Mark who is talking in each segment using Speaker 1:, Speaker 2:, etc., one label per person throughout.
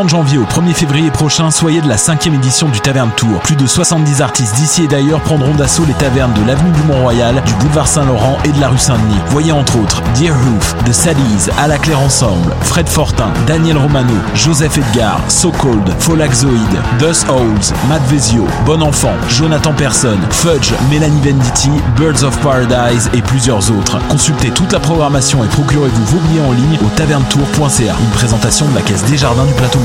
Speaker 1: 30 janvier au 1er février prochain, soyez de la cinquième édition du Taverne Tour. Plus de 70 artistes d'ici et d'ailleurs prendront d'assaut les tavernes de l'avenue du Mont-Royal, du boulevard Saint-Laurent et de la rue Saint-Denis. Voyez entre autres Dear Hoof, The Saddies, À la Claire Ensemble, Fred Fortin, Daniel Romano, Joseph Edgar, So Cold, Folaxoid, Dust Holes, Matt Vezio, Bon Enfant, Jonathan Person, Fudge, Mélanie Venditti, Birds of Paradise et plusieurs autres. Consultez toute la programmation et procurez-vous vos billets en ligne au tavernetour.ca. Une présentation de la Caisse des Jardins du Plateau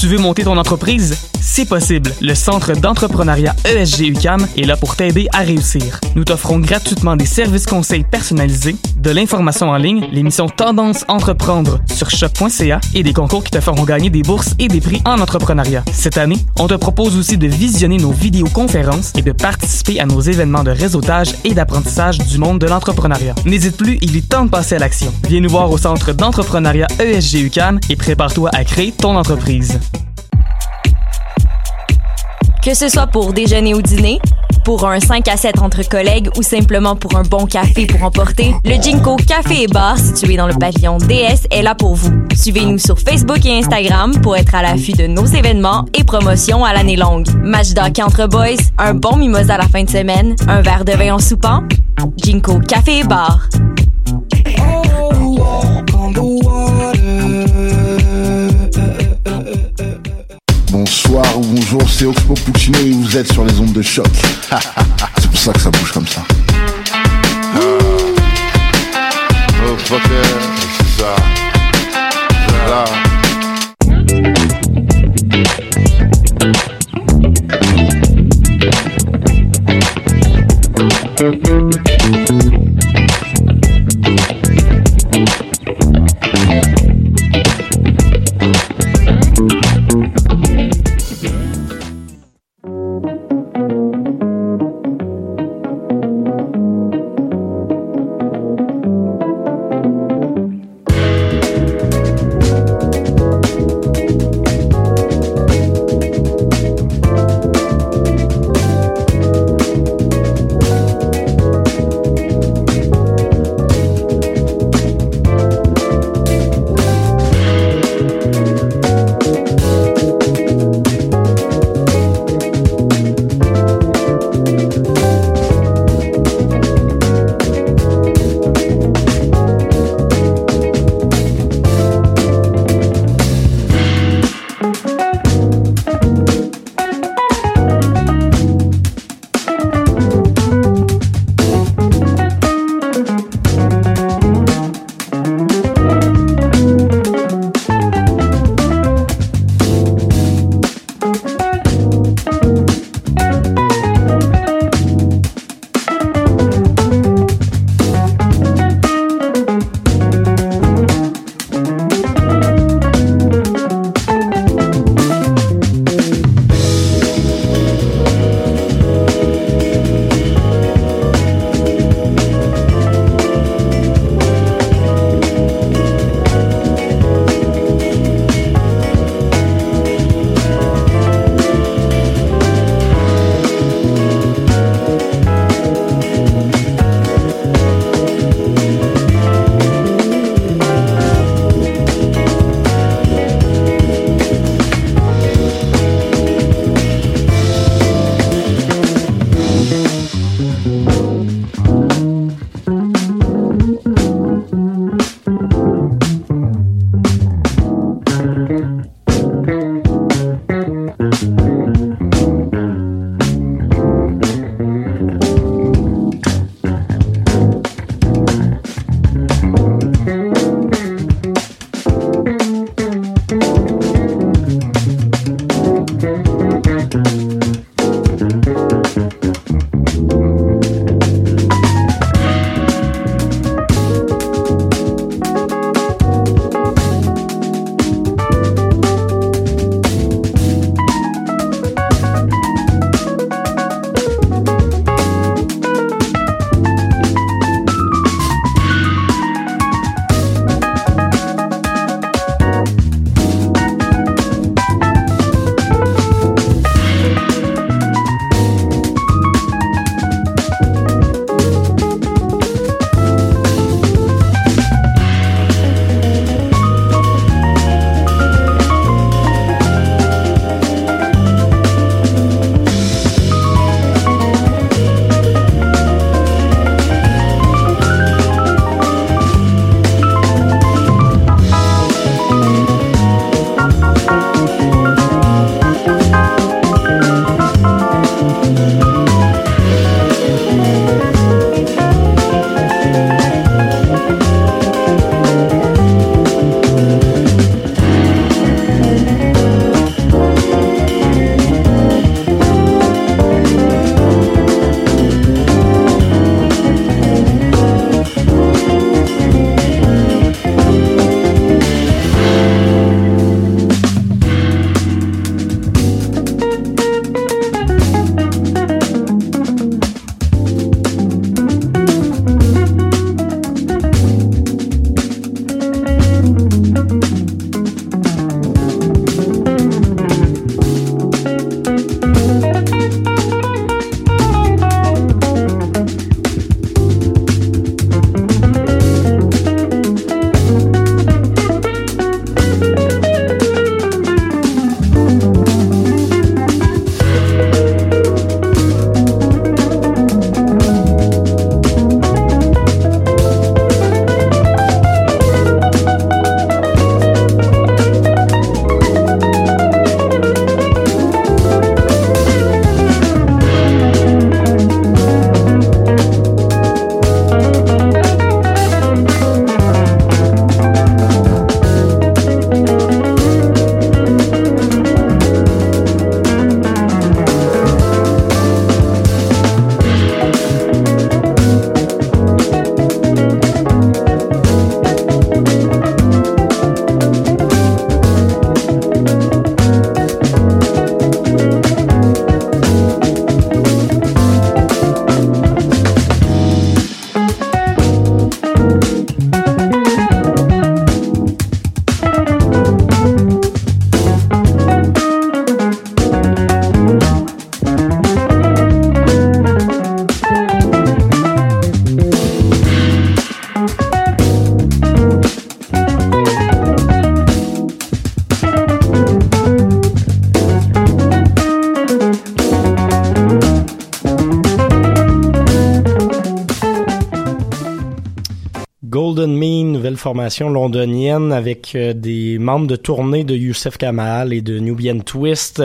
Speaker 2: Tu veux monter ton entreprise? C'est possible. Le Centre d'entrepreneuriat ESG UCAM est là pour t'aider à réussir. Nous t'offrons gratuitement des services conseils personnalisés, de l'information en ligne, l'émission Tendance Entreprendre sur choc.ca et des concours qui te feront gagner des bourses et des prix en entrepreneuriat. Cette année, on te propose aussi de visionner nos vidéoconférences et de participer à nos événements de réseautage et d'apprentissage du monde de l'entrepreneuriat. N'hésite plus, il est temps de passer à l'action. Viens nous voir au Centre d'entrepreneuriat ESG UCAM et prépare-toi à créer ton entreprise.
Speaker 3: Que ce soit pour déjeuner ou dîner, pour un 5 à 7 entre collègues ou simplement pour un bon café pour emporter, le Jinko Café et Bar situé dans le pavillon DS est là pour vous. Suivez-nous sur Facebook et Instagram pour être à l'affût de nos événements et promotions à l'année longue. Match d'hockey entre boys, un bon mimosa à la fin de semaine, un verre de vin en soupant. Jinko Café et Bar.
Speaker 4: Vous êtes sur les ondes de choc. c'est pour ça que ça bouge
Speaker 5: formation londonienne avec euh, des membres de tournée de Youssef Kamal et de Nubian Twist.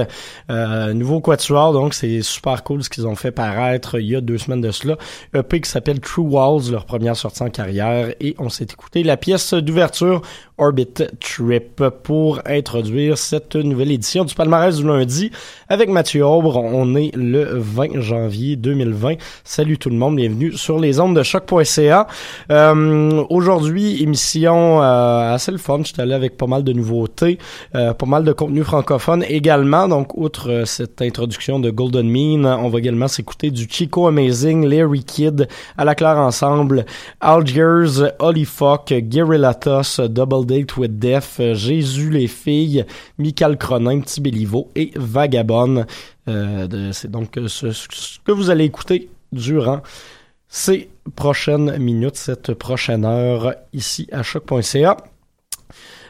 Speaker 5: Euh, nouveau quatuor, donc c'est super cool ce qu'ils ont fait paraître il y a deux semaines de cela. EP qui s'appelle True Walls, leur première sortie en carrière. Et on s'est écouté la pièce d'ouverture Orbit Trip pour introduire cette nouvelle édition du palmarès du lundi avec Mathieu Aubre. On est le 20 janvier 2020. Salut tout le monde, bienvenue sur les ondes de choc.ca. Euh, Aujourd'hui, émission euh, assez le fun. J'étais allé avec pas mal de nouveautés, euh, pas mal de contenu francophone également. Donc, euh, cette introduction de Golden Mean, on va également s'écouter du Chico Amazing, Larry Kid, À la Claire Ensemble, Algiers, Holly Fuck, Guerrillatos, Double Date with Death, Jésus les filles, Michael Cronin, Petit Béliveau et Vagabond. Euh, c'est donc ce, ce que vous allez écouter durant ces prochaines minutes, cette prochaine heure ici à choc.ca.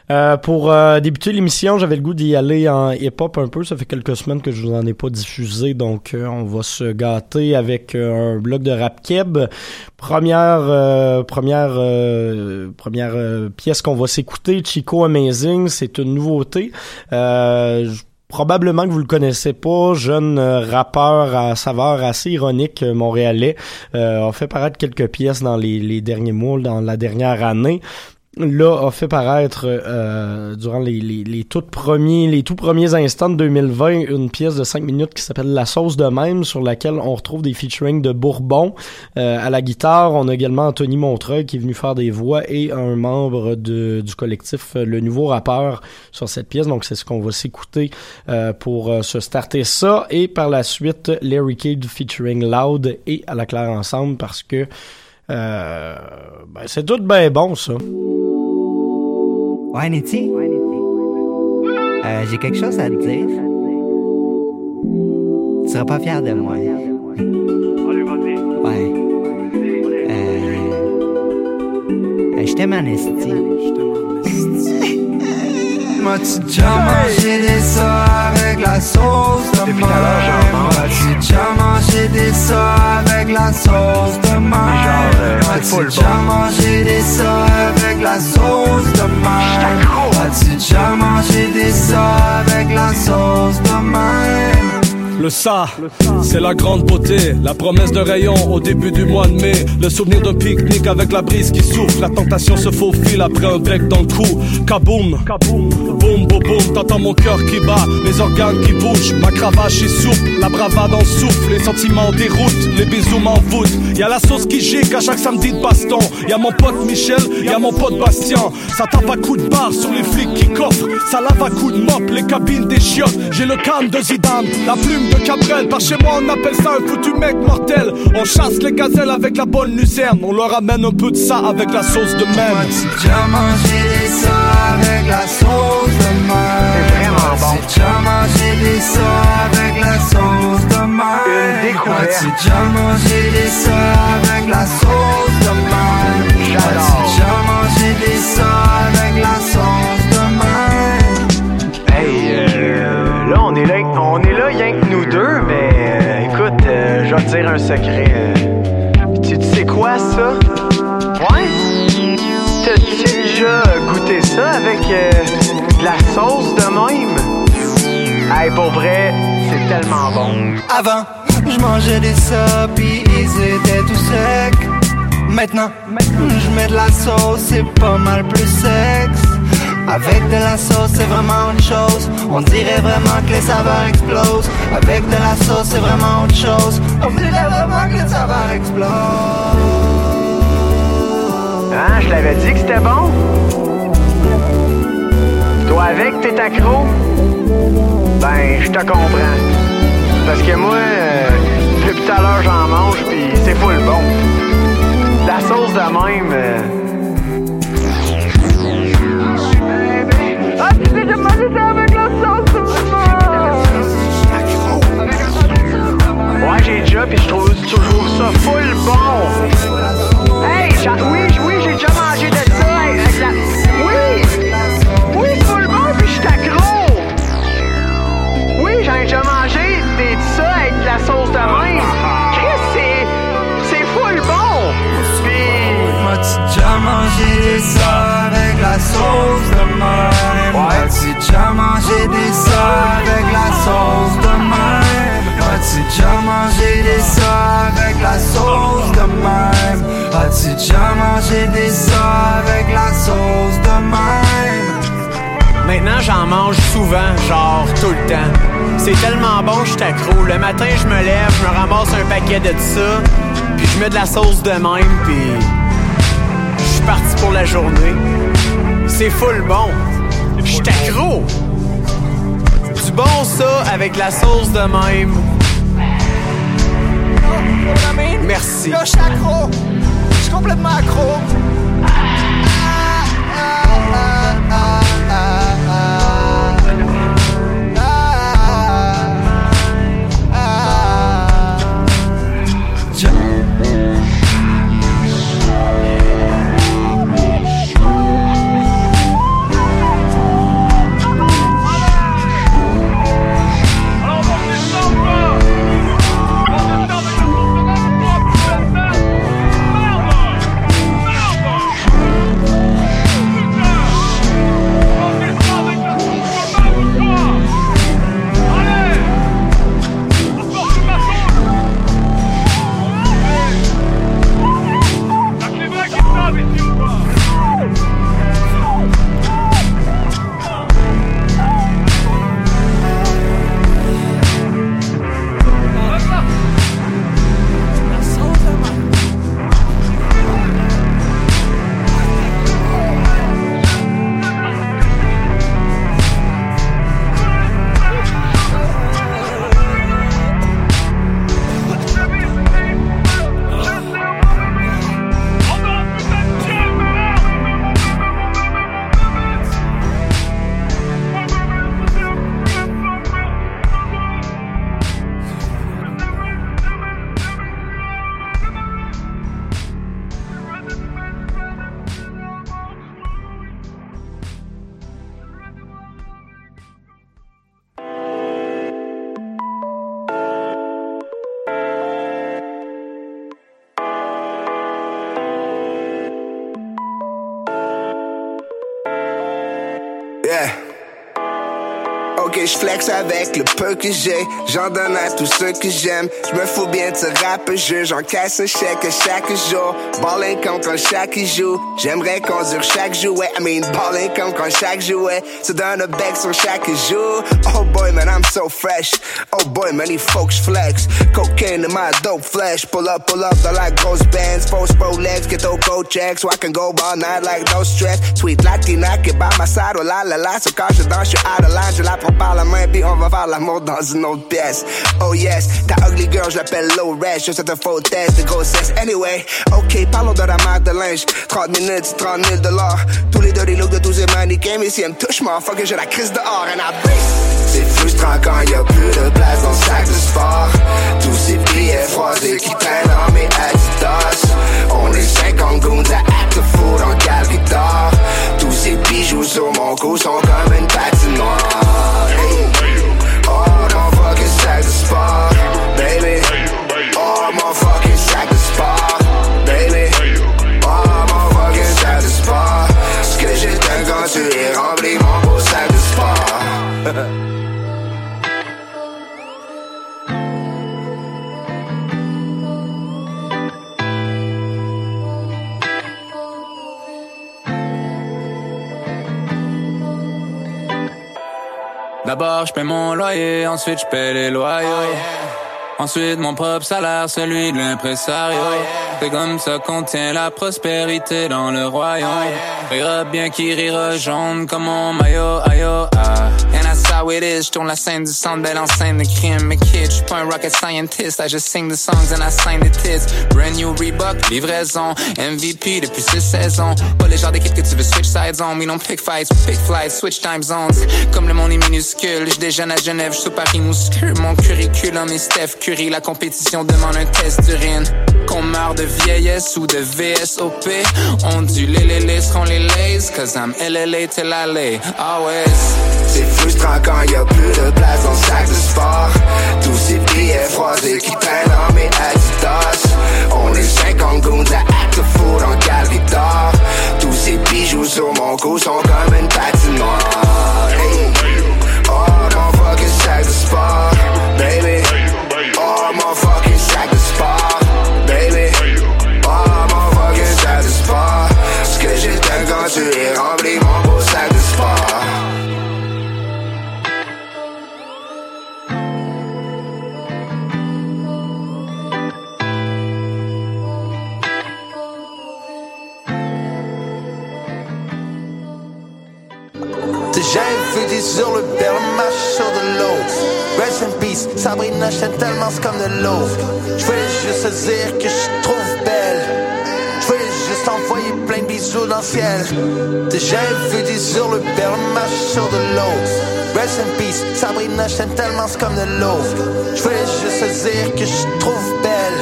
Speaker 5: Euh, pour euh, débuter l'émission, j'avais le goût d'y aller en hip-hop un peu. Ça fait quelques semaines que je vous en ai pas diffusé, donc euh, on va se gâter avec euh, un bloc de rap keb. Première première première pièce qu'on va s'écouter, Chico Amazing, c'est une nouveauté. Probablement que vous le connaissez pas, jeune rappeur à saveur assez ironique montréalais, a fait paraître quelques pièces dans les, les derniers mois, dans la dernière année là a fait paraître euh, durant les, les, tout premiers les tout premiers instants de 2020 une pièce de 5 minutes qui s'appelle La sauce de même sur laquelle on retrouve des featuring de Bourbon euh, à la guitare. On a également Anthony Montreuil qui est venu faire des voix et un membre du collectif euh, Le Nouveau Rappeur sur cette pièce. Donc c'est ce qu'on va s'écouter pour se starter ça. Et par la suite Larry Kidd featuring Loud et à la claire ensemble parce que ben, c'est tout bien bon ça
Speaker 6: Ouais, Nettie? Euh, j'ai quelque chose à te dire. Tu seras pas fier de moi. Ouais. Euh... euh je t'aime en esti.
Speaker 7: M'as-tu déjà mangé des ça avec la sauce de même? M'as-tu déjà mangé des ça avec la sauce de? M'as-tu déjà mangé des ça avec la sauce de même? As-tu déjà mangé des ça avec la sauce de même?
Speaker 8: Le ça, c'est la grande beauté, la promesse de rayon au début du mois de mai, le souvenir d'un pique-nique avec la brise qui souffle, la tentation se faufile après un break dans le cou. Kaboum, boum, boum, boum, t'entends mon cœur qui bat, les organes qui bougent, ma cravache est souple, la bravade en souffle, les sentiments déroutent, les bisous m'envoûtent. Y a la sauce qui gicle à chaque samedi de baston. Y a mon pote Michel, y a mon pote Bastien. Ça tape à coups de barre sur les flics qui coffrent, ça lave à coups de mop les cabines des chiottes. J'ai le calme de Zidane, la plume de Cabrel. Par chez moi, on appelle ça un foutu mec mortel. On chasse les gazelles avec la bonne lucerne. On leur amène un peu de ça avec la sauce de même.
Speaker 7: Déjà mangé des ça avec la sauce de même?
Speaker 9: C'est vraiment bon.
Speaker 7: Déjà mangé des ça avec la sauce de même?
Speaker 9: Une découverte.
Speaker 7: Déjà mangé des ça avec la sauce de même?
Speaker 9: J'adore.
Speaker 7: Déjà mangé des ça avec la sauce de même?
Speaker 9: Hey, euh, là, on est là, on est là, dire un secret. euh. tu, tu sais quoi, ça? Ouais? T'as-tu déjà goûté ça avec euh, de la sauce de même? Hey, pour vrai, c'est tellement bon.
Speaker 7: Avant, je mangeais des ça pis ils étaient tout secs. Maintenant, je mets de la sauce, c'est pas mal plus sexe. Avec de la sauce, c'est vraiment autre chose. On dirait vraiment que les saveurs explosent. Avec de la sauce, c'est vraiment autre chose. On dirait vraiment que les saveurs explosent.
Speaker 9: Hein, je l'avais dit que c'était bon? Toi avec, t'es accro? Ben, je te comprends. Parce que moi, euh, depuis tout à l'heure, j'en mange, pis c'est full bon. La sauce de même... euh, Ouais, j'ai déjà, pis je trouve, trouve ça full bon. Hey, oui, oui, j'ai déjà mangé de ça avec la... Oui! Oui, full bon, pis je accro! Oui, j'en ai déjà mangé des de ça avec de la sauce de même. Chris, c'est... c'est full bon! Pis...
Speaker 7: M'as-tu déjà mangé mangé déjà mangé des ça avec la sauce de même
Speaker 9: Maintenant, j'en mange souvent, genre tout le temps. C'est tellement bon, je accro. Le matin, je me lève, je me ramasse un paquet de ça, puis je mets de la sauce de même, puis je suis parti pour la journée. C'est full bon. Je. Du bon ça avec la sauce de même. Merci.
Speaker 7: Là, je complètement accro.
Speaker 10: Flex avec le peu que j'ai. J'en donne à tous ceux que j'aime. Je me fous bien de ce rap jeu. J'encaisse un chèque chaque jour. Ballin' comme quand chaque joue. J'aimerais conduire chaque jouet. I mean, ballin' comme quand chaque jouet. Se donne un bec sur chaque jour. Oh boy, man, I'm so fresh. Oh boy, man, these folks flex. Cocaine in my dope flesh. Pull up, pull up, dans la grosse bands. Post legs, get those go checks. So I can go all night like no stress. Sweet Latina, get by my side. Oh la la la. So quand je danse, je suis out of line. Je la prends par la main, puis on va faire l'amour dans une autre pièce. Oh yes, ta ugly girl, je l'appelle low res. Je te un faux test de grossesse. Anyway, ok, parlons de la marque de linge. 30 minutes, 30 000 dollars. Tous les dirty looks de tous ces mannequins. Mais si elle me touche, fuck, j'ai la crise dehors. And I C'est frustrant quand y a plus de place dans le sac de sport. Tous ces billets froissés qui traînent dans mes Adidas. On est 50 goons à acte fou dans le d'or. Tous ces bijoux sur mon cou sont comme une patinoire. Hey. Oh, don't fucking sac de sport, baby. Oh, mon fucking sac de sport, baby. Oh, mon fucking sac de sport. Ce que j'ai quand tu es rempli mon beau sac de sport.
Speaker 11: Paie mon loyer, ensuite je paie les loyaux. Oh, ensuite, mon propre salaire, celui de l'impresario. Oh, C'est comme ça qu'on tient la prospérité dans le royaume. Rira bien qui rira jaune comme mon maillot, ayo, ah. How it j'tourne la scène du centre, belle enceinte de crime. Mais kid, j'suis pas un rocket scientist, I just sing the songs and I sign the tits. Brand new Reebok, livraison, MVP depuis six saisons. Pas les genres d'équipe que tu veux switch sides on, mais non pick fights, pick flights, switch time zones. Comme le monde est minuscule, j'déjeune à Genève, j'suis Paris muscule. Mon curriculum est Steph Curry, la compétition demande un test d'urine qu'on marre de vieillesse ou de VSOP. On dit les les les les lays, cause I'm LLA till I lay. Ah Always.
Speaker 10: C'est frustrant quand y a plus de place dans le sac de sport. Tous ces billets froissés qui traînent dans mes adidas. On est 50 goons à acte four en calvitor. Tous ces bijoux sur mon cou sont comme une patinoire. Hey.
Speaker 12: Oh, don't fucking sac
Speaker 10: de sport, baby. Oh, mon fucking tu es rempli mon beau sac de sport.
Speaker 12: J'ai réfugié sur le berle, marche sur de l'eau. Rest in peace, Sabrina chante tellement comme de l'eau. Je voulais juste dire que je trouve le ciel. Déjà vu des hurluberts marche sur de l'eau. Rest in peace, Sabrina, je tellement c'est comme de l'eau. Je voulais juste te dire que je trouve belle.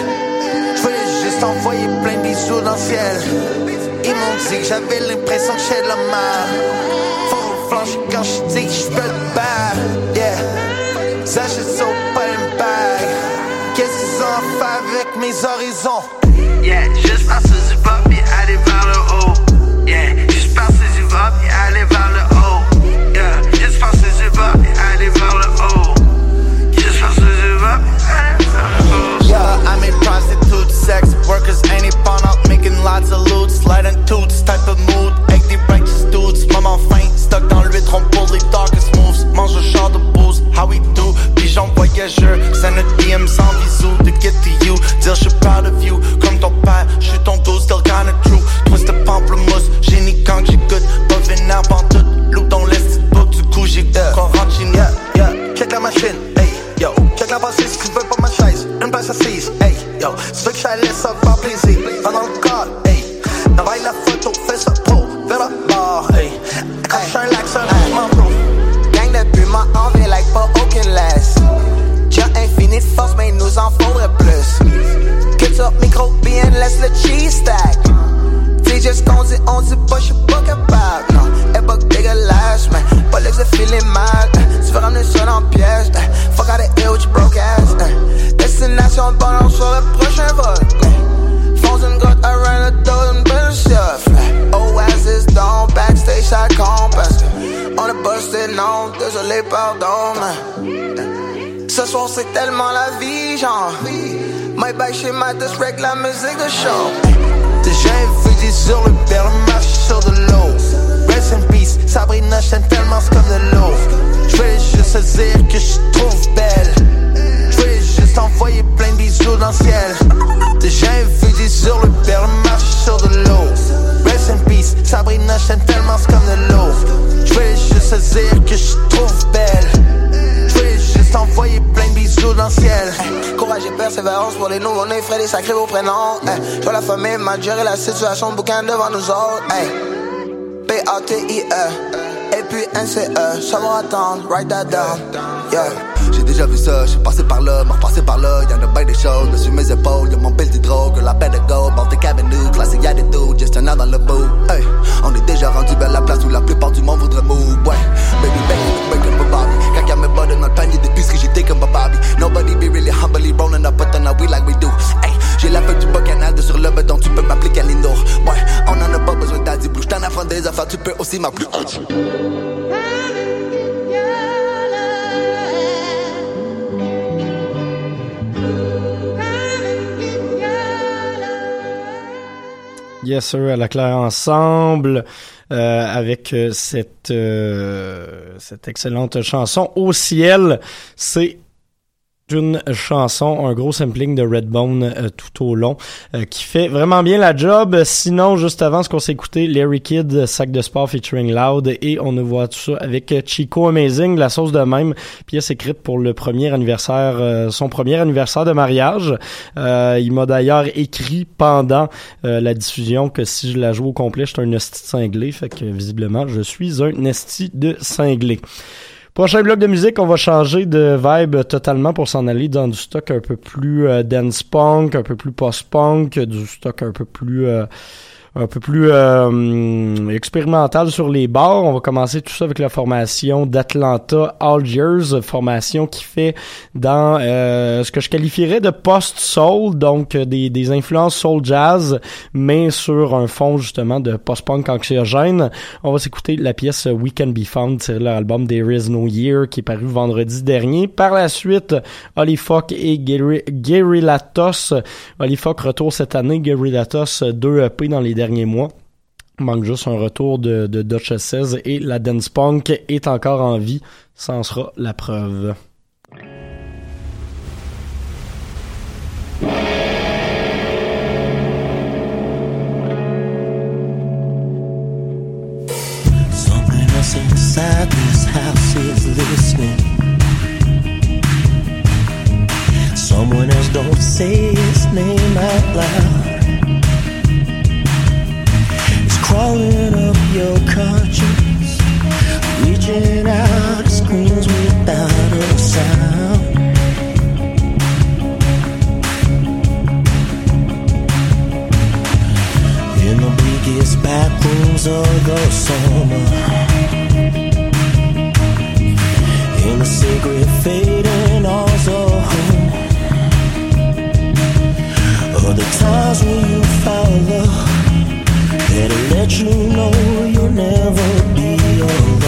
Speaker 12: Je juste envoyer plein de bisous dans le ciel. Ils m'ont dit que j'avais l'impression que j'étais de la merde. Faut flancher quand je dis que je peux le battre. Yeah. Je suis pas une bague. Qu'est-ce qu'ils ont fait avec mes horizons?
Speaker 7: Yeah, juste
Speaker 12: sex workers, ain't it pawn out, making lots of loot, sliding toots, type of mood, avec des righteous dudes, maman faim, stuck dans le tronc pour les darkest moves, mange un char de booze, how we do, pigeon voyageur, send a DM sans bisous, to get to you, dire je suis proud of you, comme ton père, je suis ton dos, still kinda true, twist de pamplemousse, génie quand j'écoute, pas vénère pantoute, loup dans l'est, book, du coup j'ai qu'on rentre chez nous, yeah, yeah, check la machine, hey, yo, check la si tu veux pas ma chaise, une place assise,
Speaker 13: Get up, micro, bien, laisse le cheese stack. DJ ce qu'on dit, on dit pas, j'suis pas capable. Non, époque dégueulasse, man. Pas l'ex de feeling mal. Tu veux ramener ça dans pièce. Fuck out here with your broke ass. Destination de bonheur sur le prochain vol. eh. Fonds une grotte, I run a dozen better stuff. Oasis down, backstage, parce que on est busté, non, désolé, pardon. man. Ce soir, c'est tellement la vie, genre. My bike chez ma règle la musique de show.
Speaker 12: Déjà vu des hurluberts marche sur de l'eau. Rest in peace, Sabrina, je tellement comme de l'eau. Je voulais juste te dire que je trouve belle. Je voulais juste envoyer plein de bisous dans le ciel. Déjà vu des hurluberts marche sur de l'eau. Rest in peace, Sabrina, je tellement comme de l'eau. Je voulais juste te dire que je trouve belle. Je voulais juste envoyer plein de bisous dans le ciel.
Speaker 13: Courage et persévérance pour les nouveaux-nés, frères des sacrés vos prénoms. Hey, je vois la famille mal gérer la situation, bouquin devant nous autres. Hey. P-A-T-I-E, et puis N-C-E, ça va attendre, write that down. Yeah.
Speaker 14: J'ai déjà vu ça, j'ai passé par là, m'en repassé par là, y'en a bien des choses, dessus mes épaules, y'a mon bel des drogues, la paix de go, Baltic Avenue, classique y'a des tout, just un an dans le bout, hey, on est déjà rendu vers la place où la plupart du monde voudrait move, ouais, baby, baby, baby, comme Bobby, quand y'a mes bottes dans le panier depuis ce que j'étais comme Bobby, nobody be really humbly rolling up, but then we like we do, hey, j'ai la feuille du bas canal sur le bedon, tu peux m'appeler Kalino, ouais, on en a pas besoin d'Adi Blue, j't'en apprends des affaires, tu peux aussi m'appeler
Speaker 5: Yes sir, à la claire ensemble euh, avec euh, cette euh, cette excellente chanson. Au ciel, c'est une chanson, un gros sampling de Redbone euh, tout au long, euh, qui fait vraiment bien la job. Sinon, juste avant ce qu'on s'est écouté, Larry Kidd, Sac de sport featuring Loud, et on nous voit tout ça avec euh, Chico Amazing, la sauce de même, pièce écrite pour le premier anniversaire, euh, son premier anniversaire de mariage. Euh, il m'a d'ailleurs écrit pendant euh, la diffusion que si je la joue au complet, je suis un esti de cinglé, fait que visiblement, je suis un esti de cinglé. Prochain bloc de musique, on va changer de vibe totalement pour s'en aller dans du stock un peu plus euh, dance punk, un peu plus post-punk, du stock un peu plus euh, un peu plus euh, expérimental sur les bars. On va commencer tout ça avec la formation d'Atlanta Algiers, formation qui fait dans euh, ce que je qualifierais de post-soul, donc euh, des, des influences soul jazz, mais sur un fond justement de post-punk anxiogène. On va s'écouter la pièce We Can Be Found, c'est l'album There Is No Year qui est paru vendredi dernier. Par la suite, Holly Fock et Gary, Latos. Holly Fock retour cette année, Gary Latos, deux EP dans les derniers derniers mois. Manque juste un retour de, de Dutch 16 et la dance punk est encore en vie. Ça en sera la preuve.
Speaker 15: Someone else don't say his name out loud. calling up your conscience, reaching out to screams without a sound. In the bleakest back rooms of the summer, in the sacred fading halls of home, are the times when you found love. Better let you know you'll never be alone.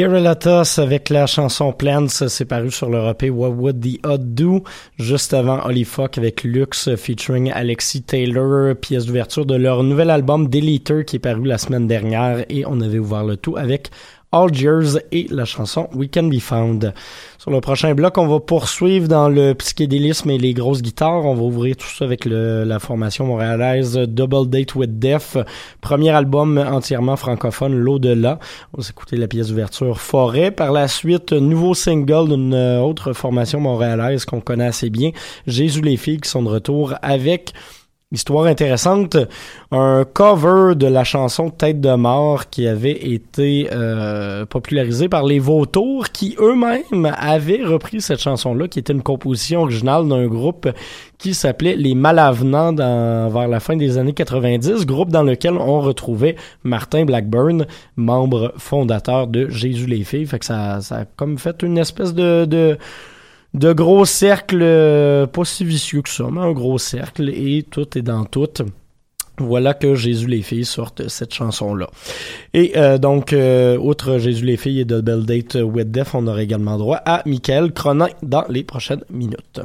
Speaker 5: Guerrillatos avec la chanson Plants, c'est paru sur le EP What Would the Odd Do, juste avant Holly Fuck avec Lux featuring Alexis Taylor, pièce d'ouverture de leur nouvel album Deleter qui est paru la semaine dernière. Et on avait ouvert le tout avec Algiers et la chanson We Can Be Found. Sur le prochain bloc, on va poursuivre dans le psychédélisme et les grosses guitares. On va ouvrir tout ça avec le, la formation montréalaise Double Date with Death. Premier album entièrement francophone, L'au-delà. On va s'écouter la pièce d'ouverture Forêt. Par la suite, nouveau single d'une autre formation montréalaise qu'on connaît assez bien, Jésus les filles qui sont de retour avec Histoire intéressante, un cover de la chanson Tête de mort qui avait été euh, popularisé par les Vautours qui eux-mêmes avaient repris cette chanson-là qui était une composition originale d'un groupe qui s'appelait Les Malavenants dans, vers la fin des années 90, groupe dans lequel on retrouvait Martin Blackburn, membre fondateur de Jésus les filles. Fait que ça, ça a comme fait une espèce de, de de gros cercles, euh, pas si vicieux que ça, mais un gros cercle, et tout est dans tout. Voilà que Jésus les filles sortent cette chanson-là. Et euh, donc, euh, outre Jésus les filles et Double Date with Death, on aura également droit à Michael Cronin dans les prochaines minutes.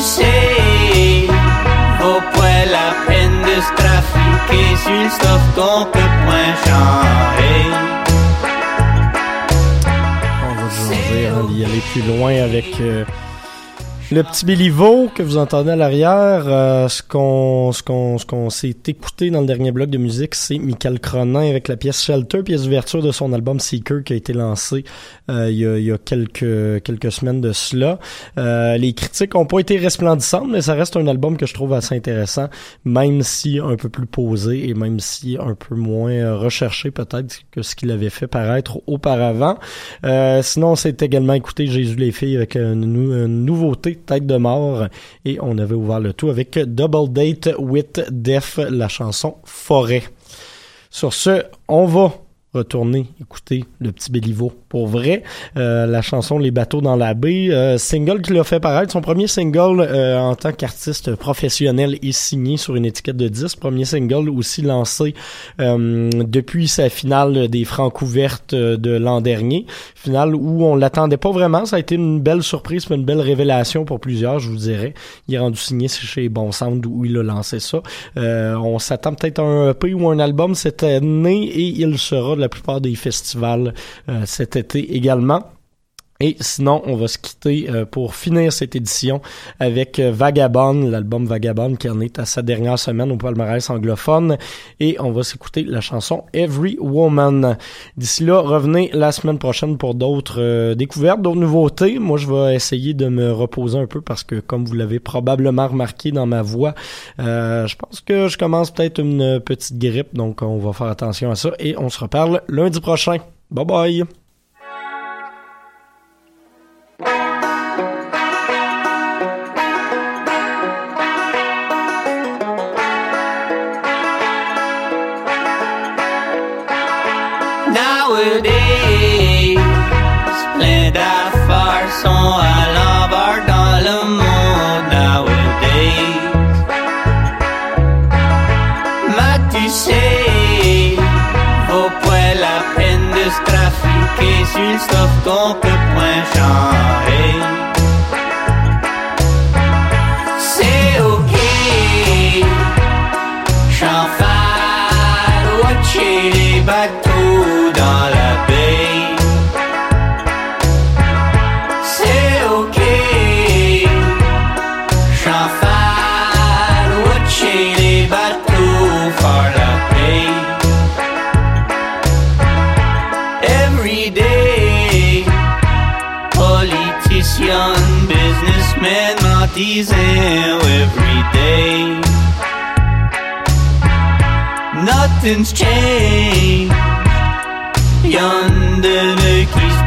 Speaker 16: Sais, vaut pas la peine de se trafiquer sur le stuff qu'on peut point changer.
Speaker 5: On va changer, hein, y aller plus loin avec euh, le petit Béliveau que vous entendez à l'arrière. Euh, ce qu'on ce qu'on s'est écouté dans le dernier bloc de musique, c'est Michael Cronin avec la pièce Shelter, pièce d'ouverture de son album Seeker qui a été lancé euh, il, y a, quelques quelques semaines de cela. Euh, les critiques ont pas été resplendissantes, mais ça reste un album que je trouve assez intéressant, même si un peu plus posé et même si un peu moins recherché peut-être que ce qu'il avait fait paraître auparavant. Sinon, on s'est également écouté Jésus les filles avec une nouveauté, Tête de mort, et on avait ouvert le tout avec Double Date with Def, la chanson Forêt. Sur ce, on va retourner écouter le petit Béliveau pour vrai. Euh, la chanson Les bateaux dans la baie, euh, single qu'il a fait paraître, son premier single euh, en tant qu'artiste professionnel et signé sur une étiquette de 10, premier single aussi lancé euh, depuis sa finale des francs ouvertes euh, de l'an dernier, finale où on l'attendait pas vraiment, ça a été une belle surprise, une belle révélation pour plusieurs, je vous dirais. Il est rendu signé chez Bon Sound où il a lancé ça. Euh, on s'attend peut-être à un EP ou un album cette année et il sera de la plupart des festivals euh, cet été également. Et sinon, on va se quitter euh, pour finir cette édition avec euh, Vagabond, l'album Vagabond qui en est à sa dernière semaine au palmarès anglophone. Et on va s'écouter la chanson Every Woman. D'ici là, revenez la semaine prochaine pour d'autres euh, découvertes, d'autres nouveautés. Moi, je vais essayer de me reposer un peu parce que, comme vous l'avez probablement remarqué dans ma voix, je pense que je commence peut-être une petite grippe. Donc, on va faire attention à ça. Et on se reparle lundi prochain. Bye bye!
Speaker 16: Nothing's changed. Y'en de qui se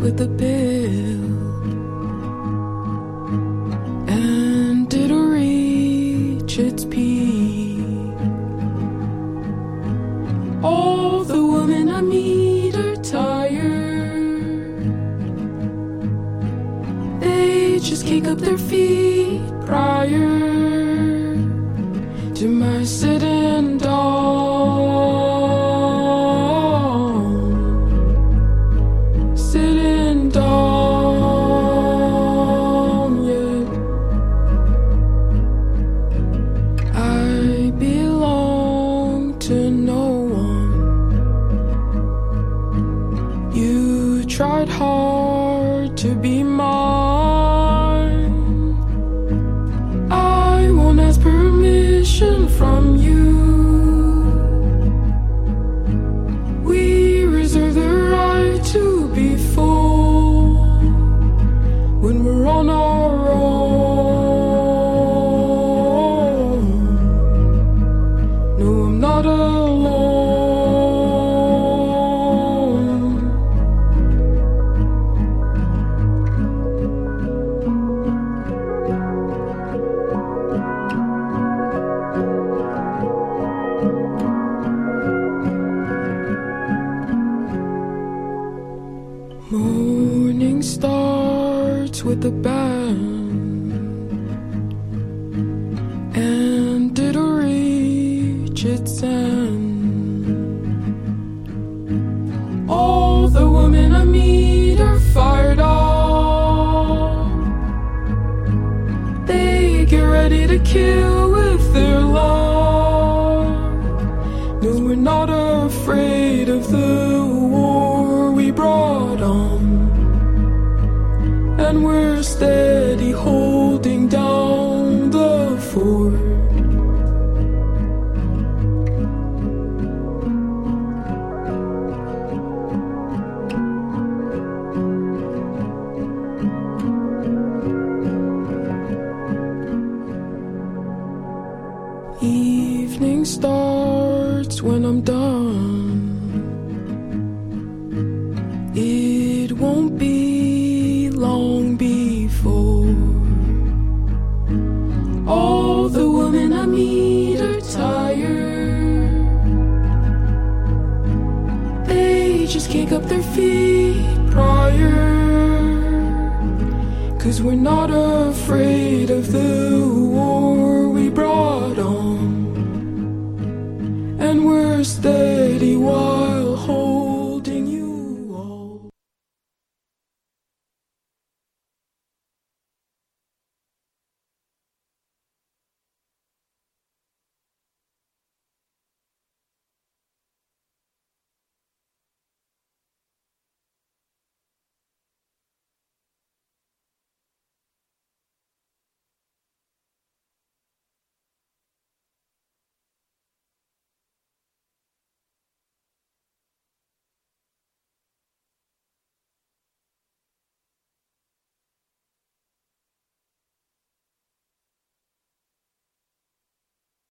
Speaker 17: with a bill.